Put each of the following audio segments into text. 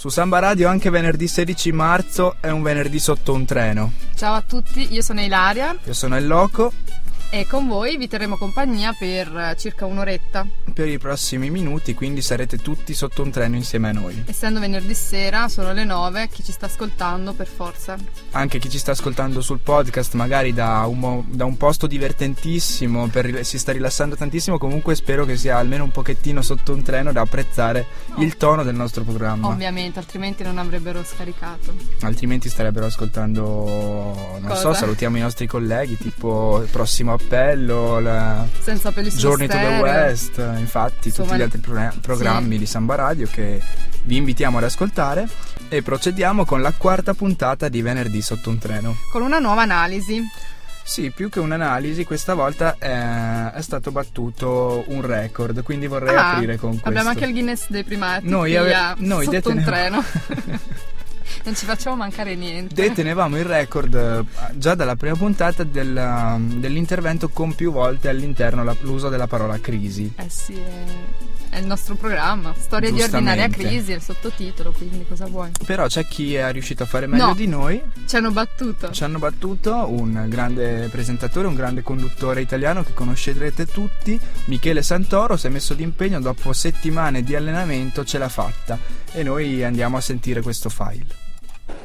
Su Samba Radio anche venerdì 16 marzo è un venerdì sotto un treno. Ciao a tutti, io sono Ilaria. Io sono il Loco e con voi vi terremo compagnia per eh, circa un'oretta. Per i prossimi minuti, quindi sarete tutti sotto un treno insieme a noi. Essendo venerdì sera, sono le 9, chi ci sta ascoltando per forza. Anche chi ci sta ascoltando sul podcast, magari da un, da un posto divertentissimo, per, si sta rilassando tantissimo, comunque spero che sia almeno un pochettino sotto un treno da apprezzare oh. il tono del nostro programma. Ovviamente, altrimenti non avrebbero scaricato. Altrimenti starebbero ascoltando, non Cosa? so, salutiamo i nostri colleghi, tipo prossimo appello, la Senza Journey to the West, infatti Insomma, tutti gli altri pro- programmi sì. di Samba Radio che vi invitiamo ad ascoltare e procediamo con la quarta puntata di Venerdì sotto un treno. Con una nuova analisi. Sì, più che un'analisi, questa volta è, è stato battuto un record, quindi vorrei ah, aprire con questo. Abbiamo anche il Guinness dei primati. Noi, ave- noi sotto detenevo- un treno. non ci facciamo mancare niente. Detenevamo il record eh, già dalla prima puntata del, um, dell'intervento con più volte all'interno la, l'uso della parola crisi. Eh sì, è, è il nostro programma. Storia di ordinaria crisi, è il sottotitolo, quindi cosa vuoi? Però c'è chi è riuscito a fare meglio no, di noi. Ci hanno battuto. Ci hanno battuto un grande presentatore, un grande conduttore italiano che conoscerete tutti, Michele Santoro, si è messo d'impegno, dopo settimane di allenamento ce l'ha fatta e noi andiamo a sentire questo file.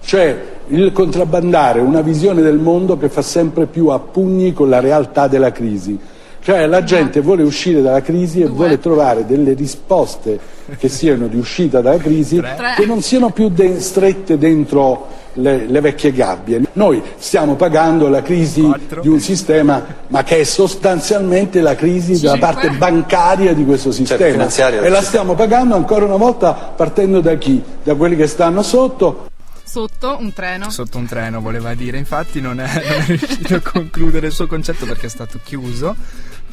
Cioè il contrabbandare una visione del mondo che fa sempre più a pugni con la realtà della crisi. Cioè la gente vuole uscire dalla crisi e vuole trovare delle risposte che siano di uscita dalla crisi che non siano più de- strette dentro le, le, vecchie gabbie. Noi stiamo pagando la crisi di un sistema, ma che è sostanzialmente la crisi della parte bancaria di questo cioè, sistema. e la stiamo pagando ancora una volta partendo da chi? Da quelli che stanno sotto Sotto un treno. Sotto un treno voleva dire, infatti non è, non è riuscito a concludere il suo concetto perché è stato chiuso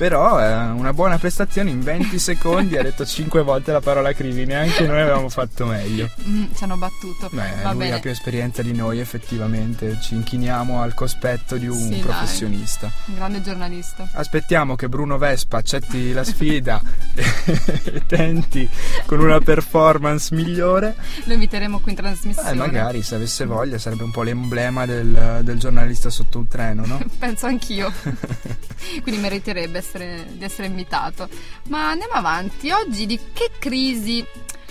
però è una buona prestazione in 20 secondi ha detto 5 volte la parola crisi neanche noi avevamo fatto meglio. Mm, ci hanno battuto. Beh, Va lui bene. ha più esperienza di noi effettivamente. Ci inchiniamo al cospetto di un sì, professionista. Dai. un grande giornalista. Aspettiamo che Bruno Vespa accetti la sfida e tenti con una performance migliore. Lo inviteremo qui in trasmissione. Eh, magari se avesse voglia sarebbe un po' l'emblema del, del giornalista sotto un treno no? penso anch'io. Quindi meriterebbe essere, di essere invitato. Ma andiamo avanti. Oggi di che crisi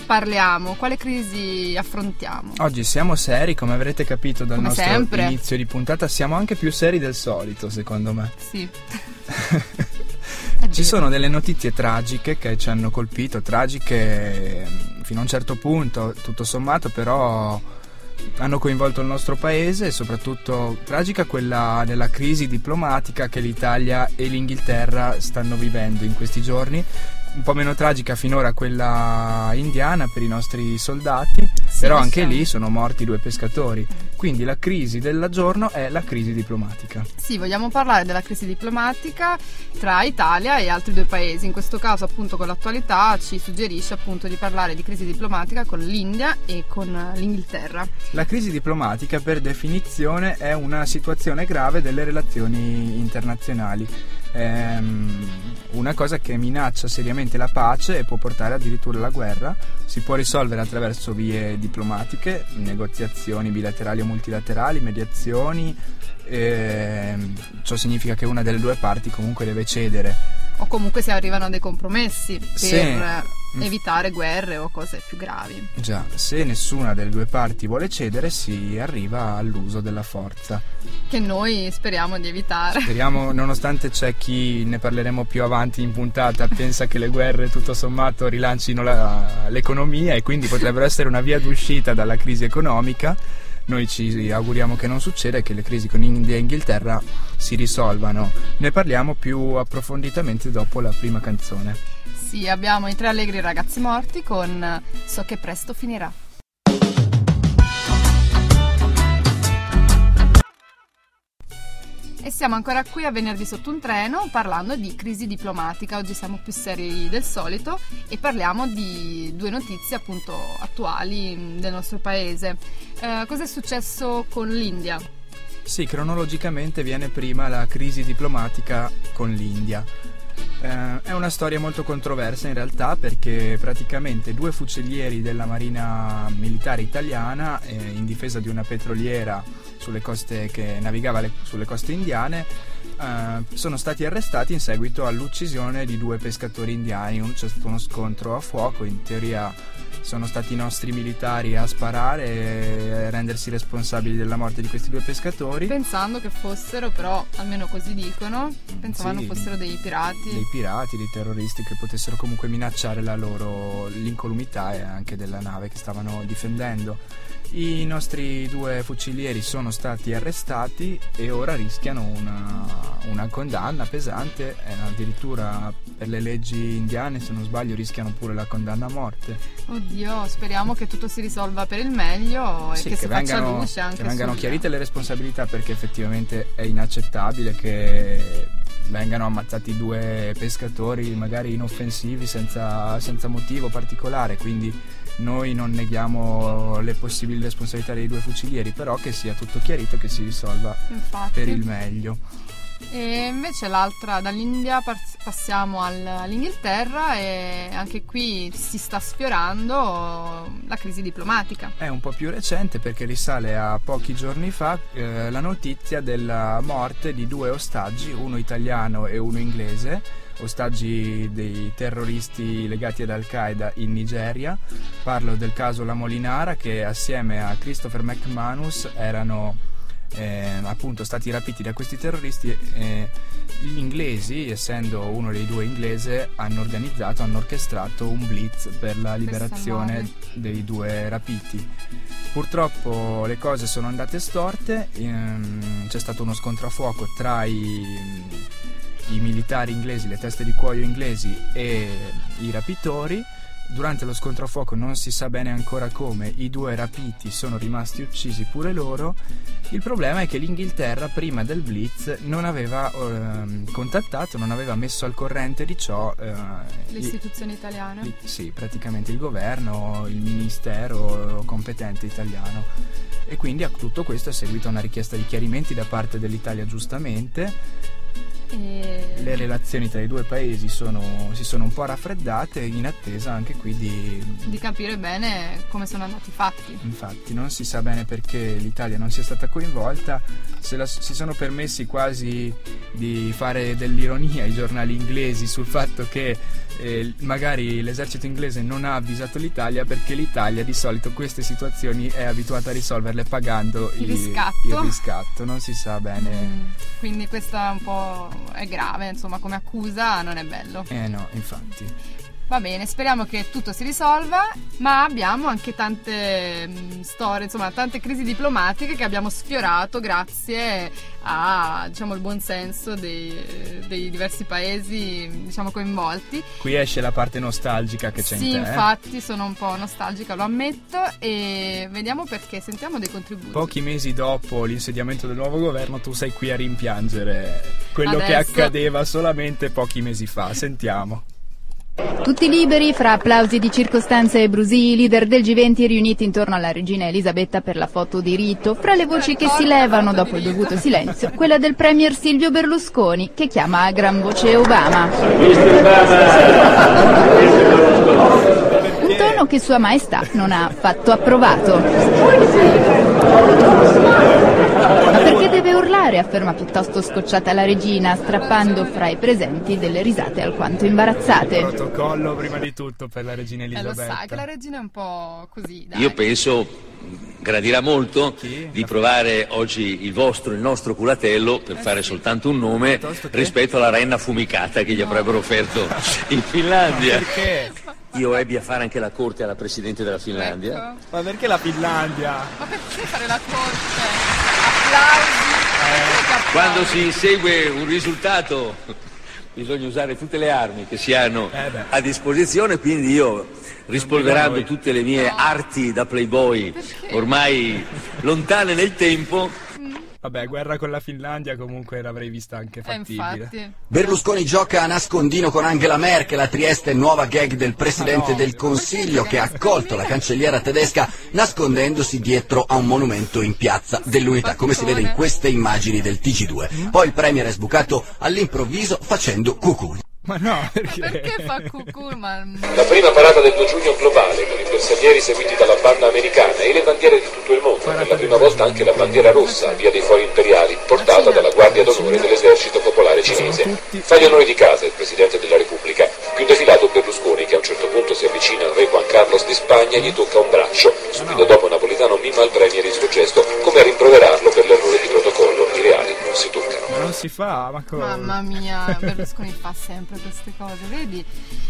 parliamo? Quale crisi affrontiamo? Oggi siamo seri, come avrete capito dal come nostro sempre. inizio di puntata, siamo anche più seri del solito, secondo me. Sì. ci sono delle notizie tragiche che ci hanno colpito, tragiche fino a un certo punto, tutto sommato, però hanno coinvolto il nostro paese e soprattutto tragica quella della crisi diplomatica che l'Italia e l'Inghilterra stanno vivendo in questi giorni un po' meno tragica finora quella indiana per i nostri soldati, sì, però anche lì sono morti due pescatori. Quindi la crisi del giorno è la crisi diplomatica. Sì, vogliamo parlare della crisi diplomatica tra Italia e altri due paesi. In questo caso, appunto, con l'attualità ci suggerisce appunto di parlare di crisi diplomatica con l'India e con l'Inghilterra. La crisi diplomatica per definizione è una situazione grave delle relazioni internazionali ehm, una cosa che minaccia seriamente la pace e può portare addirittura alla guerra. Si può risolvere attraverso vie diplomatiche, negoziazioni bilaterali o multilaterali, mediazioni. Ehm, ciò significa che una delle due parti comunque deve cedere. O comunque si arrivano a dei compromessi per sì. Evitare guerre o cose più gravi. Già, se nessuna delle due parti vuole cedere si arriva all'uso della forza. Che noi speriamo di evitare. Speriamo, nonostante c'è chi, ne parleremo più avanti in puntata, pensa che le guerre tutto sommato rilancino la, l'economia e quindi potrebbero essere una via d'uscita dalla crisi economica. Noi ci auguriamo che non succeda e che le crisi con India e Inghilterra si risolvano. Ne parliamo più approfonditamente dopo la prima canzone. Sì, abbiamo i tre allegri ragazzi morti con So che presto finirà. E siamo ancora qui a venerdì sotto un treno parlando di crisi diplomatica. Oggi siamo più seri del solito e parliamo di due notizie appunto attuali del nostro paese. Eh, cosa successo con l'India? Sì, cronologicamente viene prima la crisi diplomatica con l'India. Eh, è una storia molto controversa in realtà perché praticamente due fucilieri della Marina Militare Italiana eh, in difesa di una petroliera che navigava le, sulle coste indiane eh, sono stati arrestati in seguito all'uccisione di due pescatori indiani. C'è stato uno scontro a fuoco, in teoria sono stati i nostri militari a sparare e rendersi responsabili della morte di questi due pescatori. Pensando che fossero, però, almeno così dicono, pensavano sì, fossero dei pirati. Dei pirati, dei terroristi che potessero comunque minacciare la loro l'incolumità e anche della nave che stavano difendendo. I nostri due fucilieri sono stati arrestati e ora rischiano una, una condanna pesante, eh, addirittura per le leggi indiane se non sbaglio rischiano pure la condanna a morte. Oddio, speriamo che tutto si risolva per il meglio e sì, che, che, si vengano, faccia luce anche Che vengano chiarite le responsabilità perché effettivamente è inaccettabile che vengano ammazzati due pescatori magari inoffensivi senza, senza motivo particolare, quindi noi non neghiamo le possibili responsabilità dei due fucilieri, però che sia tutto chiarito e che si risolva Infatti. per il meglio. E invece l'altra, dall'India passiamo all'Inghilterra e anche qui si sta sfiorando la crisi diplomatica. È un po' più recente perché risale a pochi giorni fa eh, la notizia della morte di due ostaggi, uno italiano e uno inglese, ostaggi dei terroristi legati ad Al-Qaeda in Nigeria. Parlo del caso La Molinara che assieme a Christopher McManus erano eh, appunto stati rapiti da questi terroristi eh, gli inglesi essendo uno dei due inglese hanno organizzato hanno orchestrato un blitz per la liberazione dei due rapiti purtroppo le cose sono andate storte ehm, c'è stato uno scontro a fuoco tra i i militari inglesi, le teste di cuoio inglesi e i rapitori. Durante lo scontro a fuoco non si sa bene ancora come i due rapiti sono rimasti uccisi pure loro. Il problema è che l'Inghilterra prima del Blitz non aveva eh, contattato, non aveva messo al corrente di ciò eh, le istituzioni italiane. Li, sì, praticamente il governo, il ministero competente italiano. E quindi a tutto questo è seguita una richiesta di chiarimenti da parte dell'Italia giustamente e... Le relazioni tra i due paesi sono, si sono un po' raffreddate in attesa anche qui di... di capire bene come sono andati i fatti. Infatti non si sa bene perché l'Italia non sia stata coinvolta, la, si sono permessi quasi di fare dell'ironia i giornali inglesi sul fatto che eh, magari l'esercito inglese non ha avvisato l'Italia perché l'Italia di solito queste situazioni è abituata a risolverle pagando il, riscatto. il riscatto. non si sa bene. Mm, quindi questa è un po' è grave, insomma, come accusa non è bello. Eh no, infatti. Va bene, speriamo che tutto si risolva, ma abbiamo anche tante mh, mm, storie, insomma, tante crisi diplomatiche che abbiamo sfiorato grazie a, diciamo, il buonsenso dei, dei diversi paesi, diciamo, coinvolti. Qui esce la parte nostalgica che c'è sì, in te. Sì, eh? infatti, sono un po' nostalgica, lo ammetto, e vediamo perché, sentiamo dei contributi. Pochi mesi dopo l'insediamento del nuovo governo tu sei qui a rimpiangere quello Adesso... che accadeva solamente pochi mesi fa, sentiamo. Tutti liberi, fra applausi di circostanza e brusii, i leader del G20 riuniti intorno alla regina Elisabetta per la foto di rito. Fra le voci che si levano dopo il dovuto silenzio, quella del premier Silvio Berlusconi, che chiama a gran voce Obama. Un tono che Sua Maestà non ha affatto approvato. Ma perché deve urlare? Afferma piuttosto scocciata la regina, strappando fra i presenti delle risate alquanto imbarazzate. Protocollo prima di tutto per la regina Elisabetta. Eh, lo sa che la regina è un po' così. Dai. Io penso gradirà molto Chi? di provare oggi il vostro, il nostro culatello, per eh fare sì. soltanto un nome, rispetto alla renna fumicata che gli no. avrebbero offerto in Finlandia. Perché? Io ebbi a fare anche la corte alla Presidente della Finlandia. Ecco. Ma perché la Finlandia? Ma perché fare la corte? Applausi. Eh, quando si insegue un risultato bisogna usare tutte le armi che si hanno eh a disposizione, quindi io rispolverando tutte le mie arti da playboy ormai lontane nel tempo, Vabbè, guerra con la Finlandia comunque l'avrei vista anche Eh, fattibile. Berlusconi gioca a nascondino con Angela Merkel, a Trieste nuova gag del Presidente Ah, no. del Consiglio che ha accolto la cancelliera tedesca nascondendosi dietro a un monumento in piazza dell'Unità, come si vede in queste immagini del TG2. Poi il Premier è sbucato all'improvviso facendo cucù. Ma no, perché... Perché fa cucù? Ma... La prima parata del 2 giugno globale, con i bersaglieri seguiti dalla banda americana e le bandiere di tutto il mondo. Per la prima volta anche la bandiera rossa, via dei Fori Imperiali, portata dalla Guardia d'Onore dell'Esercito Popolare Cinese. Fa gli onori di casa il Presidente della Repubblica. Più defilato Berlusconi, che a un certo punto si avvicina al re Juan Carlos di Spagna e gli tocca un braccio. Subito dopo Napolitano mima al Premier il suo gesto, come a rimproverarlo per l'errore di protocollo. I reali non si toccano. Ma non si fa, ma come? Mamma mia, Berlusconi fa sempre queste cose, vedi?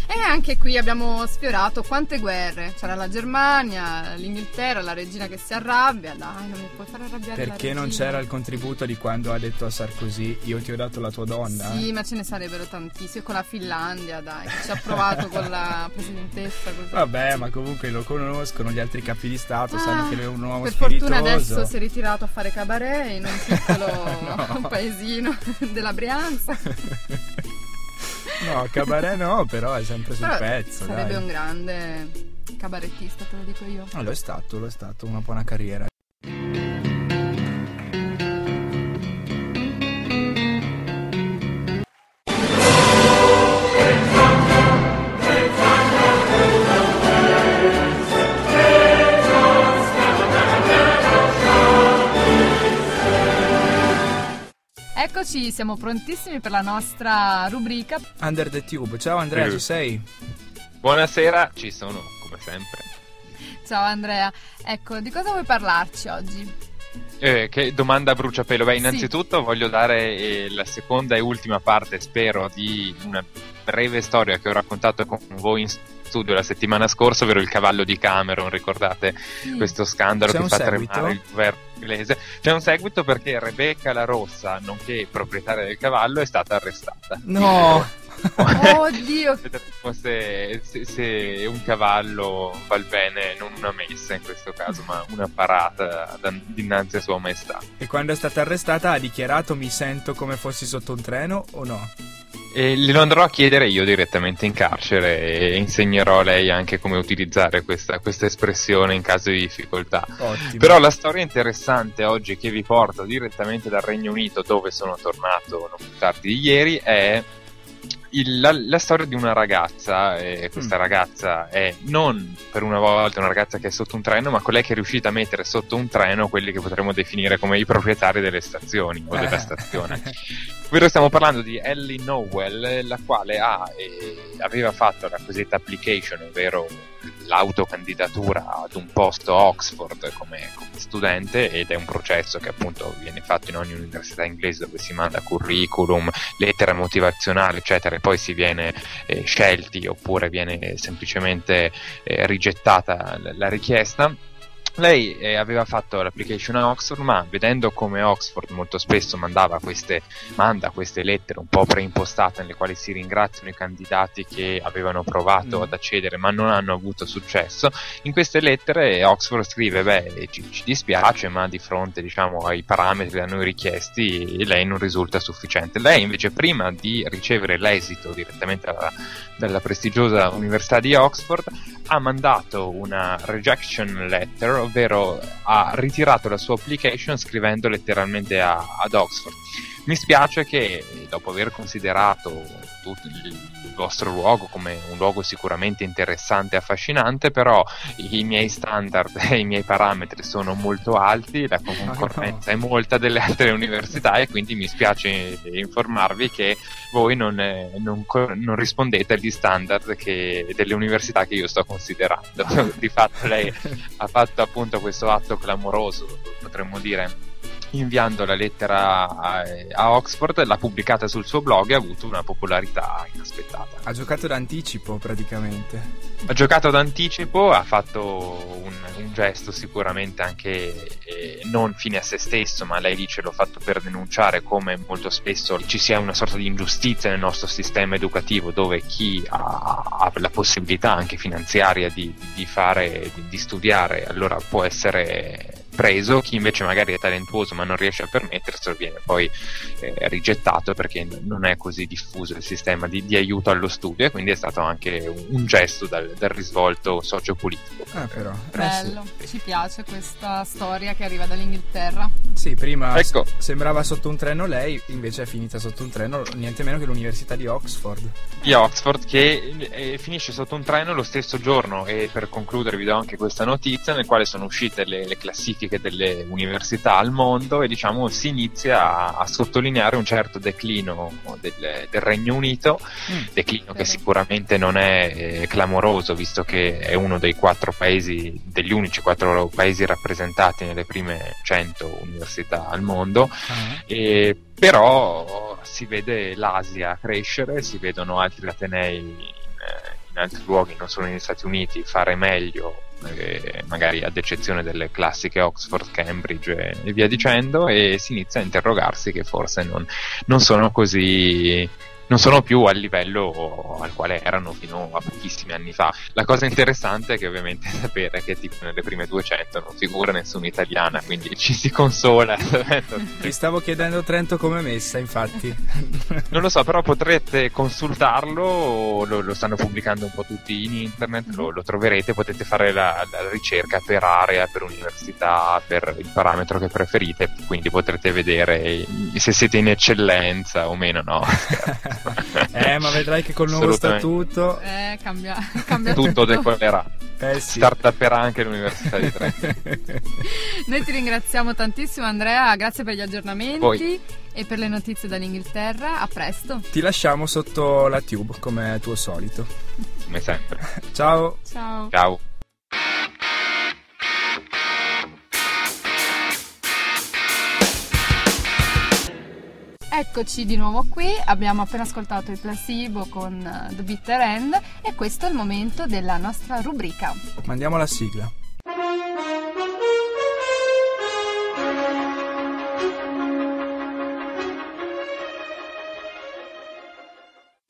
E anche qui abbiamo sfiorato quante guerre. C'era la Germania, l'Inghilterra, la regina che si arrabbia. Dai, non mi puoi far arrabbiare la Perché non c'era il contributo di quando ha detto a Sarkozy io ti ho dato la tua donna? Sì, ma ce ne sarebbero tantissimi. Con la Finlandia, dai, che ci ha provato con la presidentessa. Così. Vabbè, ma comunque lo conoscono, gli altri capi di Stato sanno Ah, che lui è un uomo per spiritoso. fortuna adesso si è ritirato a fare cabaret in un piccolo No. paesino della Brianza. No, cabaret no, però è sempre sul Però pezzo, sarebbe dai. un grande cabarettista, te lo dico io. No, lo è stato, lo è stato, una buona carriera. Siamo prontissimi per la nostra rubrica. Under the Tube. Ciao Andrea, Eh. ci sei? Buonasera, ci sono come sempre. Ciao Andrea. Ecco, di cosa vuoi parlarci oggi? Eh, che domanda a bruciapelo? Beh, Sì. innanzitutto voglio dare eh, la seconda e ultima parte, spero, di una breve storia che ho raccontato con voi in studio la settimana scorsa, ovvero il cavallo di Cameron, ricordate Sì. questo scandalo C'è che fa seguito? tremare il governo inglese? C'è un seguito perché Rebecca la Rossa, nonché proprietaria del cavallo, è stata arrestata. No! Oddio, se, se- se un cavallo val bene non una messa in questo caso, ma una parata dinanzi a Sua Maestà. e quando è stata arrestata ha dichiarato mi sento come fossi sotto un treno o no? E glielo andrò a chiedere io direttamente in carcere e insegnerò a lei anche come utilizzare questa, questa espressione in caso di difficoltà. Ottimo. Però la storia interessante oggi che vi porto direttamente dal Regno Unito, dove sono tornato non più tardi di ieri, è il- la, la storia di una ragazza. E questa Mm. ragazza è non per una volta una ragazza che è sotto un treno, ma colei che è riuscita a mettere sotto un treno quelli che potremmo definire come i proprietari delle stazioni o della Eh. stazione. Ovvero stiamo parlando di Ellie Nowell, la quale ha, eh, aveva fatto la cosiddetta application, ovvero l'autocandidatura ad un posto a Oxford come, come studente ed è un processo che appunto viene fatto in ogni università inglese dove si manda curriculum, lettera motivazionale eccetera poi si viene eh, scelti oppure viene semplicemente eh, rigettata la- la richiesta. Lei eh, aveva fatto l'application a Oxford, ma vedendo come Oxford molto spesso mandava queste, manda queste lettere un po' preimpostate nelle quali si ringraziano i candidati che avevano provato Mm. ad accedere ma non hanno avuto successo, in queste lettere Oxford scrive: Beh, ci, ci dispiace, ma di fronte diciamo, ai parametri da noi richiesti, lei non risulta sufficiente. Lei, invece, prima di ricevere l'esito direttamente dalla, dalla prestigiosa Università di Oxford, ha mandato una rejection letter, ovvero ha ritirato la sua application scrivendo letteralmente a- ad Oxford. Mi spiace che dopo aver considerato tutto il vostro luogo come un luogo sicuramente interessante e affascinante, però i miei standard e i miei parametri sono molto alti, la concorrenza è molta delle altre università e quindi mi spiace informarvi che voi non, eh, non non rispondete agli standard che- delle università che io sto considerando. Di fatto lei ha fatto appunto questo atto clamoroso, potremmo dire, inviando la lettera a, a Oxford, l'ha pubblicata sul suo blog e ha avuto una popolarità inaspettata. Ha giocato d'anticipo praticamente. Ha giocato d'anticipo, ha fatto un, un gesto sicuramente anche eh, non fine a se stesso, ma lei dice l'ho fatto per denunciare come molto spesso ci sia una sorta di ingiustizia nel nostro sistema educativo dove chi ha, ha la possibilità anche finanziaria di, di fare, di, di studiare, allora può essere preso, chi invece magari è talentuoso ma non riesce a permetterselo viene poi eh, rigettato perché non è così diffuso il sistema di, di, aiuto allo studio e quindi è stato anche un, un gesto dal, dal, risvolto sociopolitico. Ah, però. Bello, eh, sì. ci piace questa storia che arriva dall'Inghilterra. Sì, prima ecco. sembrava sotto un treno lei, invece è finita sotto un treno niente meno che l'Università di Oxford. Di Oxford che eh, finisce sotto un treno lo stesso giorno e per concludere vi do anche questa notizia nel quale sono uscite le, le classifiche delle università al mondo e diciamo si inizia a, a sottolineare un certo declino del, del Regno Unito, mm. declino che sicuramente non è eh, clamoroso visto che è uno dei quattro paesi, degli unici quattro paesi rappresentati nelle prime 100 università al mondo. Uh-huh. E, però si vede l'Asia crescere, si vedono altri atenei in, in altri luoghi, non solo negli Stati Uniti, fare meglio eh, magari ad eccezione delle classiche Oxford, Cambridge e, e, via dicendo, e si inizia a interrogarsi che forse non, non sono così non sono più al livello al quale erano fino a pochissimi anni fa. La cosa interessante è che ovviamente sapere che tipo nelle prime 200 non figura nessuna italiana, quindi ci si consola. Ti stavo chiedendo Trento come messa, infatti. non lo so, però potrete consultarlo, lo, lo stanno pubblicando un po' tutti in internet, lo, lo troverete, potete fare la, la, ricerca per area, per università, per il parametro che preferite, quindi potrete vedere se siete in eccellenza o meno, no? eh, ma vedrai che col nuovo statuto eh, cambia, cambia tutto, tutto decollerà. Eh sì. Startupperà anche l'Università di Trento. Noi ti ringraziamo tantissimo Andrea, grazie per gli aggiornamenti Poi. e per le notizie dall'Inghilterra. A presto. Ti lasciamo sotto la tube come tuo solito. Come sempre. Ciao. Ciao. Ciao. Eccoci di nuovo qui, abbiamo appena ascoltato il placebo con eh, The Bitter End e questo è il momento della nostra rubrica. Mandiamo la sigla.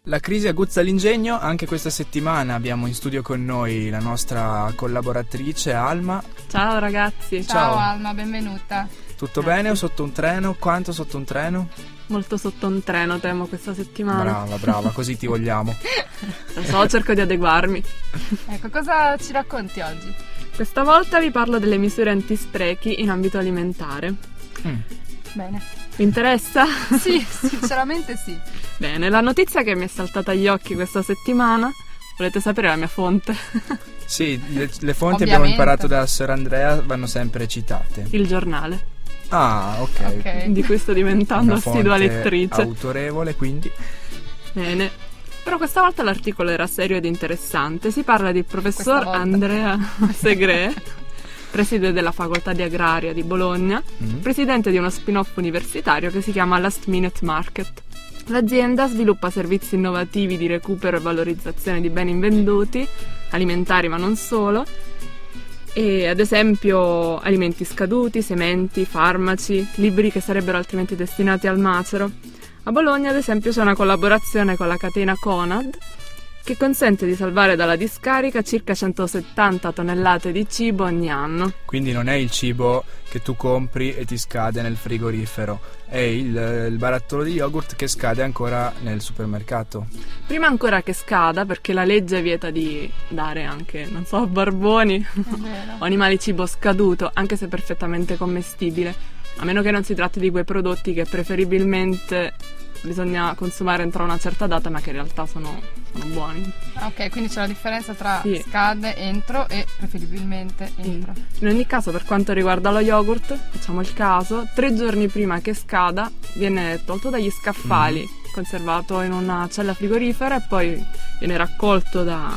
La crisi aguzza l'ingegno, anche questa settimana abbiamo in studio con noi la nostra collaboratrice Alma. Ciao ragazzi. Ciao, Ciao Alma, benvenuta. Tutto Grazie. bene o sotto un treno? Quanto sotto un treno? Molto sotto un treno, temo, questa settimana. Brava, brava, così ti vogliamo. Lo so, cerco di adeguarmi. Ecco, cosa ci racconti oggi? Questa volta vi parlo delle misure antisprechi in ambito alimentare. Mm. Bene. Vi interessa? Sì, sinceramente sì. Bene, la notizia che mi è saltata agli occhi questa settimana Volete sapere la mia fonte? Sì, le, le fonti Ovviamente. abbiamo imparato da Sir Andrea vanno sempre citate. Il giornale. Ah, ok. okay. Di cui sto diventando assidua lettrice. Autorevole, quindi. Bene. Però questa volta l'articolo era serio ed interessante. Si parla di professor Andrea Segre, preside della facoltà di agraria di Bologna, mm-hmm. presidente di uno spin-off universitario che si chiama Last Minute Market. L'azienda sviluppa servizi innovativi di recupero e valorizzazione di beni invenduti, alimentari ma non solo, e ad esempio alimenti scaduti, sementi, farmaci, libri che sarebbero altrimenti destinati al macero. A Bologna, ad esempio, c'è una collaborazione con la catena Conad che consente di salvare dalla discarica circa 170 tonnellate di cibo ogni anno. Quindi non è il cibo che tu compri e ti scade nel frigorifero, è il, il barattolo di yogurt che scade ancora nel supermercato. Prima ancora che scada, perché la legge vieta di dare anche, non so, barboni o animali cibo scaduto, anche se perfettamente commestibile, a meno che non si tratti di quei prodotti che preferibilmente bisogna consumare entro una certa data, ma che in realtà sono, sono buoni. Ok, quindi c'è la differenza tra sì. scade entro e preferibilmente entro. In ogni caso, per quanto riguarda lo yogurt, facciamo il caso, tre giorni prima che scada viene tolto dagli scaffali, mm. conservato in una cella frigorifera e poi viene raccolto da,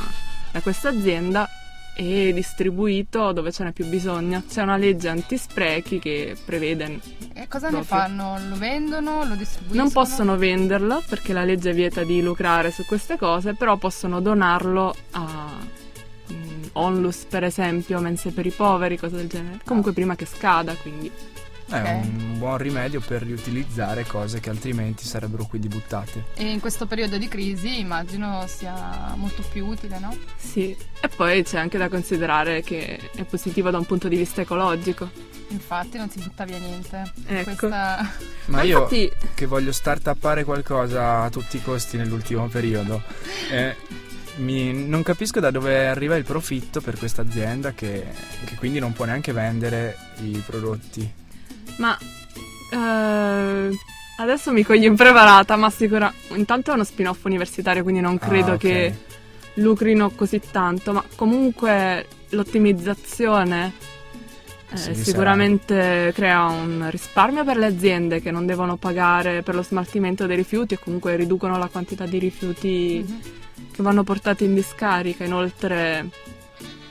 da questa azienda e distribuito dove ce n'è più bisogno. C'è una legge antisprechi che prevede. E cosa proprio... ne fanno? Lo vendono? Lo distribuiscono? Non possono venderlo perché la legge vieta di lucrare su queste cose, però possono donarlo a um, onlus, per esempio, mense per i poveri, cose del genere. Comunque ah. prima che scada, quindi. È un buon rimedio per riutilizzare cose che altrimenti sarebbero quindi buttate. E in questo periodo di crisi immagino sia molto più utile, no? Sì, e poi c'è anche da considerare che è positivo da un punto di vista ecologico. Infatti non si butta via niente. Ecco. Questa... Ma, Ma io infatti- che voglio startuppare qualcosa a tutti i costi nell'ultimo periodo, eh, mi- non capisco da dove arriva il profitto per questa azienda che, che quindi non può neanche vendere i prodotti. Ma eh, adesso mi coglie impreparata, ma sicura. Intanto è uno spin-off universitario, quindi non credo Ah, ok. che lucrino così tanto, ma comunque l'ottimizzazione eh, Sì, sicuramente crea un risparmio per le aziende che non devono pagare per lo smaltimento dei rifiuti e comunque riducono la quantità di rifiuti Mhm. che vanno portati in discarica. Inoltre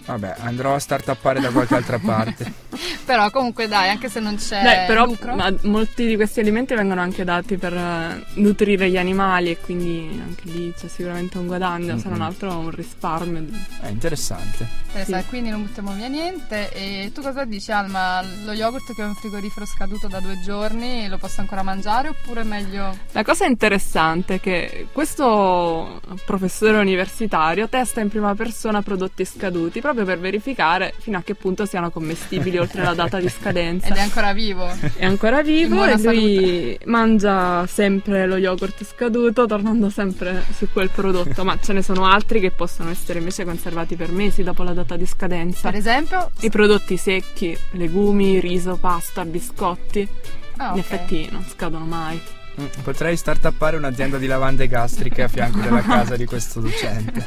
Vabbè, andrò a startuppare da qualche altra parte. Però comunque dai, anche se non c'è Beh, però lucro... ma molti di questi alimenti vengono anche dati per eh, nutrire gli animali e quindi anche lì c'è sicuramente un guadagno, se non altro un risparmio. È interessante. Eh, Sì. quindi non buttiamo via niente. E tu cosa dici, Alma? Lo yogurt che è un frigorifero scaduto da due giorni lo posso ancora mangiare oppure è meglio. La cosa interessante è che questo professore universitario testa in prima persona prodotti scaduti proprio per verificare fino a che punto siano commestibili oltre la data di scadenza. Ed è ancora vivo. È ancora In vivo e lui mangia sempre lo yogurt scaduto, tornando sempre su quel prodotto. Ma ce ne sono altri che possono essere invece conservati per mesi dopo la data di scadenza. Per esempio. I prodotti secchi, legumi, riso, pasta, biscotti, Ah, in ok. effetti non scadono mai. Potrei startuppare un'azienda di lavande gastriche a fianco della casa di questo docente.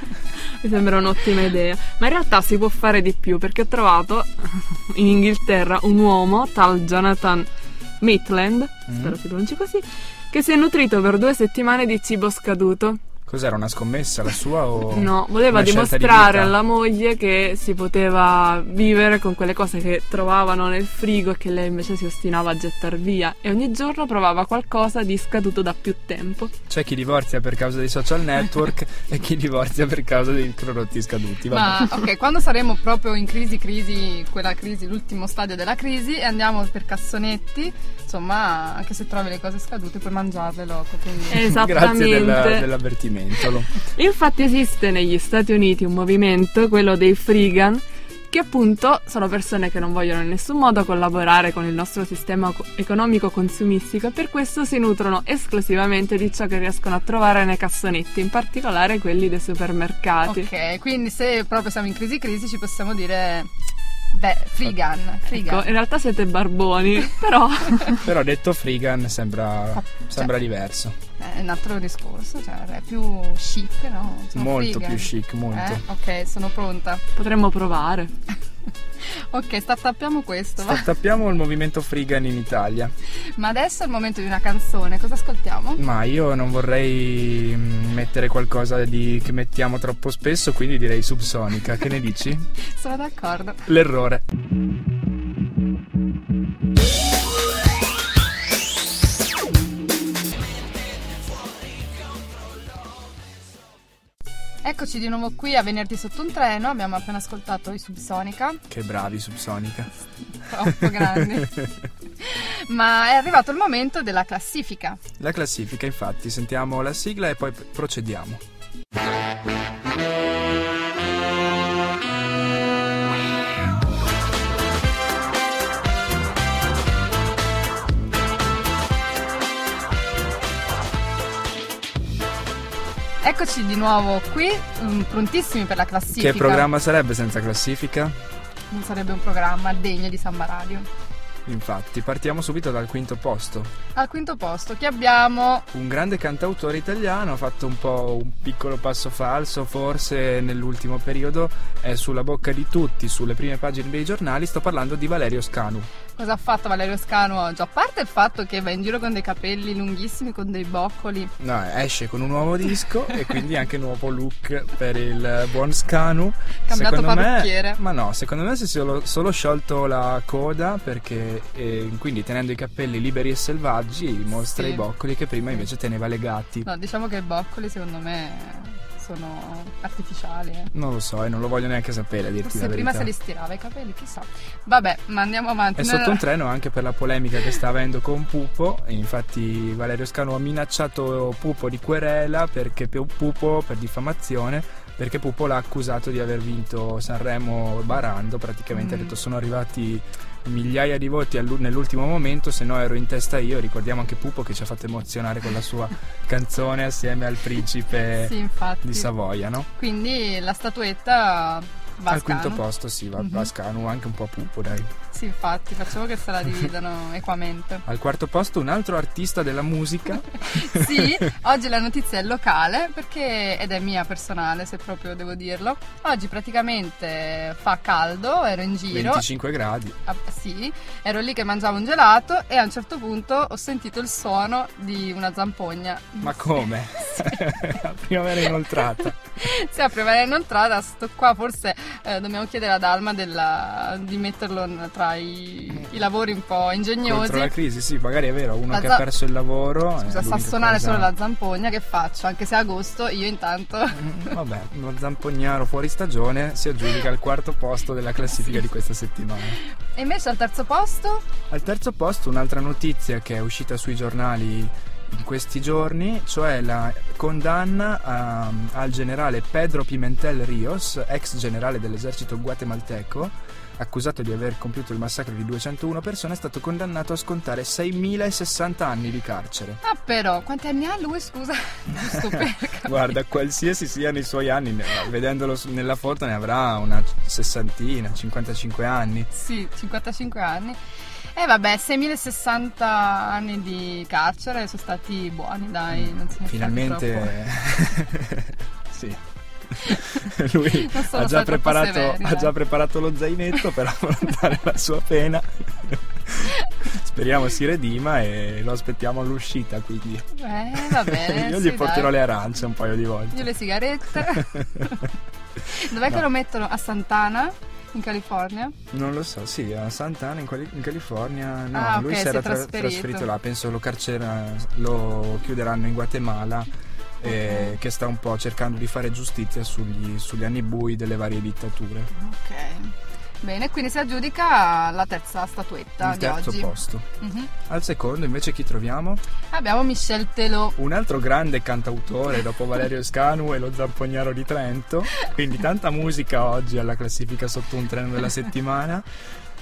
Mi sembra un'ottima idea. Ma in realtà si può fare di più perché ho trovato in Inghilterra un uomo, tal Jonathan Maitland, Mm. spero si pronunci così, che si è nutrito per due settimane di cibo scaduto. Cos'era una scommessa la sua o No, voleva di dimostrare vita? alla moglie che si poteva vivere con quelle cose che trovavano nel frigo e che lei invece si ostinava a gettar via e ogni giorno provava qualcosa di scaduto da più tempo. C'è chi divorzia per causa dei social network e chi divorzia per causa dei prodotti scaduti. Ma vabbè. ok, quando saremo proprio in crisi, crisi, quella crisi, l'ultimo stadio della crisi, e andiamo per cassonetti, insomma, anche se trovi le cose scadute puoi mangiarle loco. Quindi... Esattamente. Grazie della- dell'avvertimento. Lo- Infatti esiste negli Stati Uniti un movimento, quello dei freegan, che appunto sono persone che non vogliono in nessun modo collaborare con il nostro sistema co- economico consumistico e per questo si nutrono esclusivamente di ciò che riescono a trovare nei cassonetti, in particolare quelli dei supermercati. Ok, quindi se proprio siamo in crisi crisi ci possiamo dire beh, freegan, freegan. Ecco, in realtà siete barboni, però Però detto freegan sembra, sembra diverso. È un altro discorso, cioè è più chic, no? Sono Molto freegan. più chic, molto. Eh, ok, sono pronta. potremmo provare. Ok, startuppiamo questo, va. Startuppiamo il movimento freegan in Italia. Ma adesso è il momento di una canzone, cosa ascoltiamo? Ma io non vorrei mm, mettere qualcosa di, che mettiamo troppo spesso, quindi direi subsonica. Che ne dici? Sono d'accordo. L'errore. Eccoci di nuovo qui a Venerdì sotto un treno, abbiamo appena ascoltato i Subsonica, Che bravi subsonica. troppo grandi. Ma è arrivato il momento della classifica. La classifica, infatti, sentiamo la sigla e poi procediamo. Eccoci di nuovo qui, mm, prontissimi per la classifica. Che programma sarebbe senza classifica? Non sarebbe un programma degno di Samba Radio. Infatti, partiamo subito dal quinto posto. Al quinto posto chi abbiamo? Un grande cantautore italiano ha fatto un po' un piccolo passo falso, forse nell'ultimo periodo è sulla bocca di tutti, sulle prime pagine dei giornali, sto parlando di Valerio Scanu. Cosa ha fatto Valerio Scanu oggi? A parte il fatto che va in giro con dei capelli lunghissimi, con dei boccoli. No, esce con un nuovo disco e quindi anche un nuovo look per il buon Scanu. Cambiato secondo me, parrucchiere. ma no, secondo me si è solo, solo sciolto la coda perché eh, quindi tenendo i capelli liberi e selvaggi mostra Sì. i boccoli che prima invece teneva legati. No, diciamo che i boccoli secondo me sono artificiali. eh. Non lo so e non lo voglio neanche sapere dirti Forse la prima verità. se li stirava i capelli, chissà. Vabbè, ma andiamo avanti. È Noi- sotto un treno anche per la polemica che sta avendo con Pupo. Infatti Valerio Scano ha minacciato Pupo di querela perché Pu- Pupo per diffamazione. Perché Pupo l'ha accusato di aver vinto Sanremo barando. Praticamente ha Mm. detto sono arrivati migliaia di voti nell'ultimo momento. Se no ero in testa io. Ricordiamo anche Pupo che ci ha fatto emozionare con la sua canzone assieme al principe Sì, di Savoia, no? Quindi la statuetta va a al quinto posto, sì, va, Mhm. a Scanu, anche un po' a Pupo, dai. Sì, infatti, facciamo che se la dividano equamente. Al quarto posto un altro artista della musica. Sì, oggi la notizia è locale perché ed è mia personale, se proprio devo dirlo. Oggi praticamente fa caldo, ero in giro. 25 gradi. Ah, sì, ero lì che mangiavo un gelato e a un certo punto ho sentito il suono di una zampogna. Ma come? La primavera inoltrata. Sì, a primavera inoltrata, sto qua forse eh, dobbiamo chiedere ad Alma della- di metterlo tra i, i lavori un po' ingegnosi. Contro la crisi, sì, magari è vero, uno La che za- ha perso il lavoro. Scusa, è sta a l'unica suonare cosa- solo la zampogna, che faccio? Anche se è agosto, io intanto... Mm, Vabbè, lo zampognaro fuori stagione si aggiudica al quarto posto della classifica di questa settimana. E invece al terzo posto? Al terzo posto un'altra notizia che è uscita sui giornali in questi giorni, cioè la condanna a- al generale Pedro Pimentel Rios, ex generale dell'esercito guatemalteco, accusato di aver compiuto il massacro di 201 persone, è stato condannato a scontare 6.060 anni di carcere. Ah però, quanti anni ha lui, scusa? Guarda, qualsiasi siano i suoi anni, vedendolo nella foto ne avrà una sessantina, 55 anni. Sì, 55 anni. E vabbè, 6060 anni di carcere sono stati buoni, dai, non di troppo. Finalmente, sì. Lui Non ha già, severi, ha già preparato lo zainetto per affrontare la sua pena. Speriamo si redima e lo aspettiamo all'uscita. Quindi Eh, va bene. io sì, gli porterò dai. le arance un paio di volte. Io le sigarette. Dov'è che No. lo mettono? A Santana? In California? Non lo so, sì, a Sant'Ana in, Cali- in California. No, Ah, lui ok, si era tra- trasferito. trasferito là, penso lo carcera, lo chiuderanno in Guatemala. eh, Ok. che sta un po' cercando di fare giustizia sugli, sugli anni bui delle varie dittature. Ok. Bene, quindi si aggiudica la terza statuetta Il di terzo oggi. posto. Mhm. Al secondo invece chi troviamo? Abbiamo Michel Telò. Un altro grande cantautore dopo Valerio Scanu e lo Zampognaro di Trento. Quindi tanta musica oggi alla classifica sotto un treno della settimana.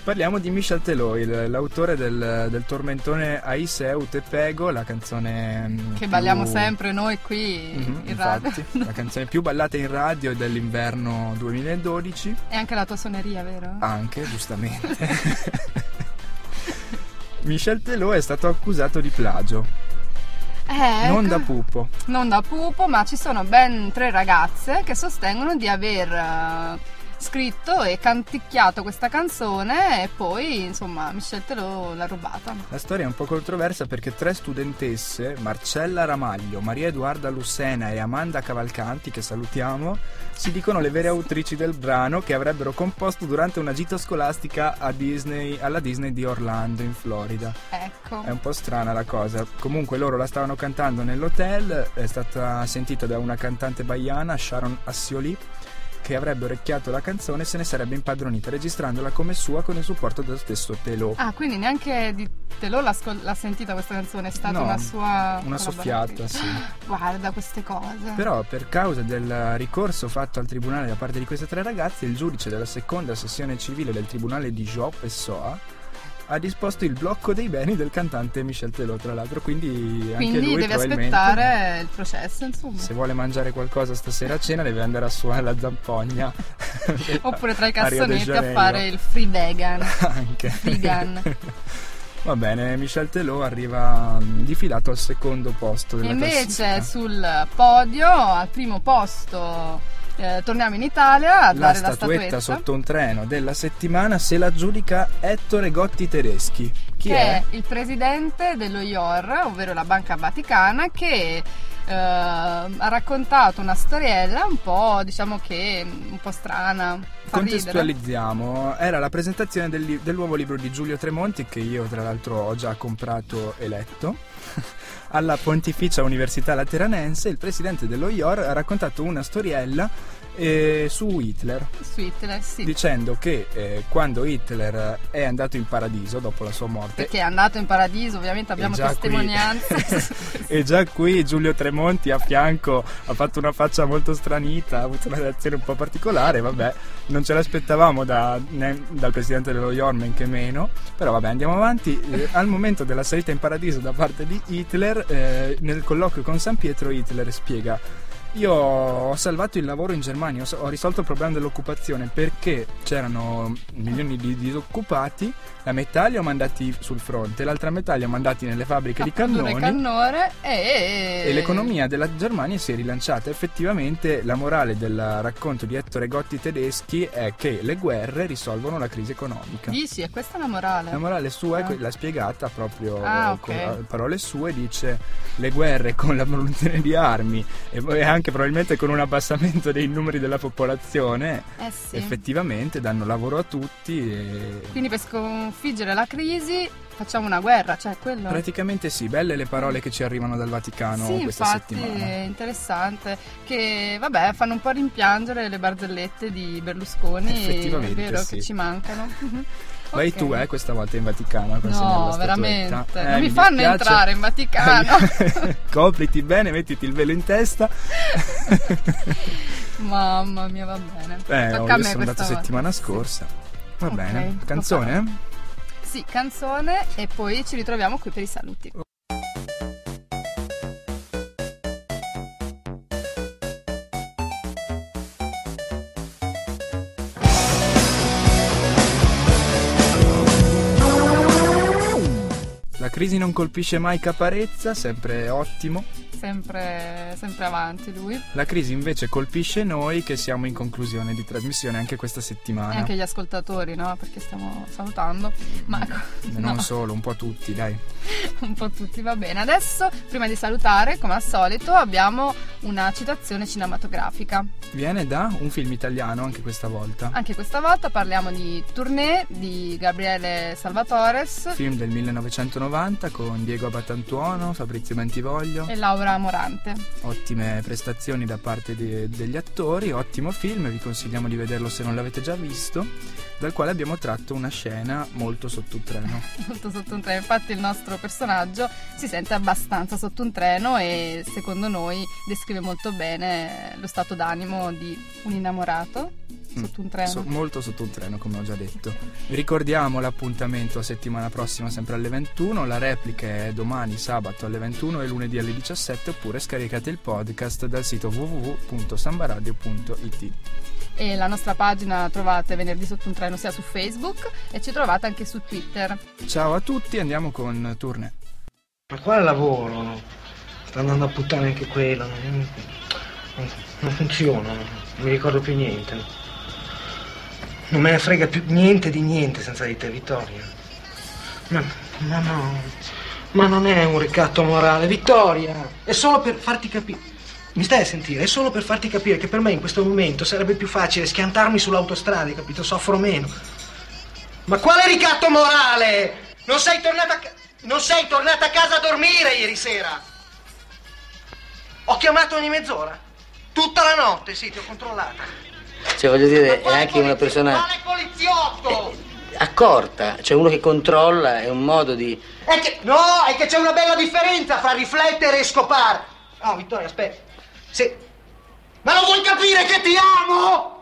Parliamo di Michel Telò, il- l'autore del, del tormentone Aiseu Te Pego, la canzone mm, Che più- balliamo sempre noi qui Mhm, in radio. infatti, la canzone più ballata in radio dell'inverno 2012. E anche la tua suoneria, vero? Anche, giustamente. Michel Telò è stato accusato di plagio, Eh, non da pupo. Non da pupo, ma ci sono ben tre ragazze che sostengono di aver eh, scritto e canticchiato questa canzone e poi, insomma, Michel Telò l'ha rubata. La storia è un po' controversa perché tre studentesse, Marcella Ramaglio, Maria Edoarda Lussena e Amanda Cavalcanti, che salutiamo, si dicono le vere autrici del brano che avrebbero composto durante una gita scolastica a Disney- alla Disney di Orlando, in Florida. Ecco. È un po' strana la cosa. Comunque loro la stavano cantando nell'hotel, è stata sentita da una cantante baiana, Sharon Assioli, che avrebbe orecchiato la canzone se ne sarebbe impadronita, registrandola come sua con il supporto dello stesso Telò. Ah, quindi neanche di Telò l'ha, scol- l'ha sentita questa canzone, è stata No, una sua... Una soffiata, sì. Guarda queste cose. Però per causa del ricorso fatto al tribunale da parte di queste tre ragazze, il giudice della seconda sessione civile del tribunale di Jo Pessoa ha disposto il blocco dei beni del cantante Michel Telò, tra l'altro, quindi anche Quindi lui devi probabilmente aspettare il processo, insomma. se vuole mangiare qualcosa stasera a cena deve andare a suonare la zampogna. Oppure tra i cassonetti a, fare il free vegan. Anche. Vegan. Va bene, Michel Telò arriva mm, difilato al secondo posto della invece classifica. sul podio, al primo posto, eh, torniamo in Italia a La dare la statuetta statuetta. sotto un treno della settimana se la giudica Ettore Gotti Tedeschi. Chi che è? è il presidente dello IOR, ovvero la Banca Vaticana, che eh, ha raccontato una storiella un po', diciamo che, un po' strana. Contestualizziamo, ridere. era la presentazione del, li- del nuovo libro di Giulio Tremonti che io tra l'altro ho già comprato e letto. Alla Pontificia Università Lateranense il presidente dello IOR ha raccontato una storiella eh, su Hitler. Su Hitler, sì. Dicendo che eh, quando Hitler è andato in paradiso dopo la sua morte. Perché è andato in paradiso, ovviamente abbiamo testimonianze. e già qui Giulio Tremonti a fianco ha fatto una faccia molto stranita, ha avuto una reazione un po' particolare. Vabbè, non ce l'aspettavamo da, né, dal presidente dello IOR, men che meno. Però vabbè, andiamo avanti. Eh, al momento della salita in paradiso da parte di Hitler, eh, nel colloquio con San Pietro, Hitler spiega io ho salvato il lavoro in Germania, ho, risolto il problema dell'occupazione perché c'erano milioni di disoccupati, la metà li ho mandati sul fronte, l'altra metà li ho mandati nelle fabbriche di cannoni. Cannore e... e l'economia della Germania si è rilanciata. Effettivamente la morale del racconto di Ettore Gotti tedeschi è che le guerre risolvono la crisi economica. Dici, è questa la morale? La morale sua ah. è l'ha spiegata proprio ah, con okay. parole sue, dice le guerre con la produzione di armi e anche anche probabilmente con un abbassamento dei numeri della popolazione, eh sì. effettivamente danno lavoro a tutti. E... Quindi per sconfiggere la crisi facciamo una guerra, cioè quello. Praticamente sì, belle le parole che ci arrivano dal Vaticano sì, questa infatti, settimana. È interessante che vabbè, fanno un po' rimpiangere le barzellette di Berlusconi, Effettivamente, è vero sì. che ci mancano. Vai okay. tu, eh, questa volta in Vaticano. No, veramente. Eh, non mi, mi fanno dispiace. entrare in Vaticano. Copriti bene, mettiti il velo in testa. Mamma mia, va bene. Eh, Tocca io sono andato volta. settimana scorsa. Va okay, bene. Canzone? Sì, canzone e poi ci ritroviamo qui per i saluti. Crisi non colpisce mai Caparezza, sempre ottimo. Sempre, sempre, avanti lui. La crisi invece colpisce noi che siamo in conclusione di trasmissione anche questa settimana. E anche gli ascoltatori, no? Perché stiamo salutando. Ma no. non solo, un po' tutti, dai. un po' tutti, va bene. Adesso, prima di salutare, come al solito, abbiamo una citazione cinematografica. Viene da un film italiano anche questa volta. Anche questa volta parliamo di Tournée di Gabriele Salvatores. Film del 1990 con Diego Abatantuono, Fabrizio Mentivoglio e Laura Morante. Ottime prestazioni da parte de- degli attori, ottimo film, vi consigliamo di vederlo se non l'avete già visto, dal quale abbiamo tratto una scena molto sotto un treno. molto sotto un treno, infatti il nostro personaggio si sente abbastanza sotto un treno e secondo noi descrive molto bene lo stato d'animo di un innamorato sotto un treno. So, molto sotto un treno, come ho già detto. Vi ricordiamo l'appuntamento a settimana prossima, sempre alle 21. La replica è domani, sabato alle 21 e lunedì alle 17. Oppure scaricate il podcast dal sito www.sambaradio.it. E la nostra pagina trovate venerdì sotto un treno sia su Facebook e ci trovate anche su Twitter. Ciao a tutti, andiamo con Tourne. Ma quale lavoro? Sta andando a puttane anche quello. Non, non, non funziona, non mi ricordo più niente. Non me ne frega più niente di niente senza di te, Vittoria. Ma, ma no, ma non è un ricatto morale, Vittoria! È solo per farti capire. Mi stai a sentire? È solo per farti capire che per me in questo momento sarebbe più facile schiantarmi sull'autostrada, capito? Soffro meno. Ma quale ricatto morale? Non sei tornata a, ca- non sei tornata a casa a dormire ieri sera? Ho chiamato ogni mezz'ora. Tutta la notte, sì, ti ho controllata. Cioè, voglio dire, è anche una persona. accorta, cioè uno che controlla, è un modo di. È che. No, è che c'è una bella differenza fra riflettere e scopare. No, Vittoria, aspetta. Se. Ma non vuoi capire che ti amo?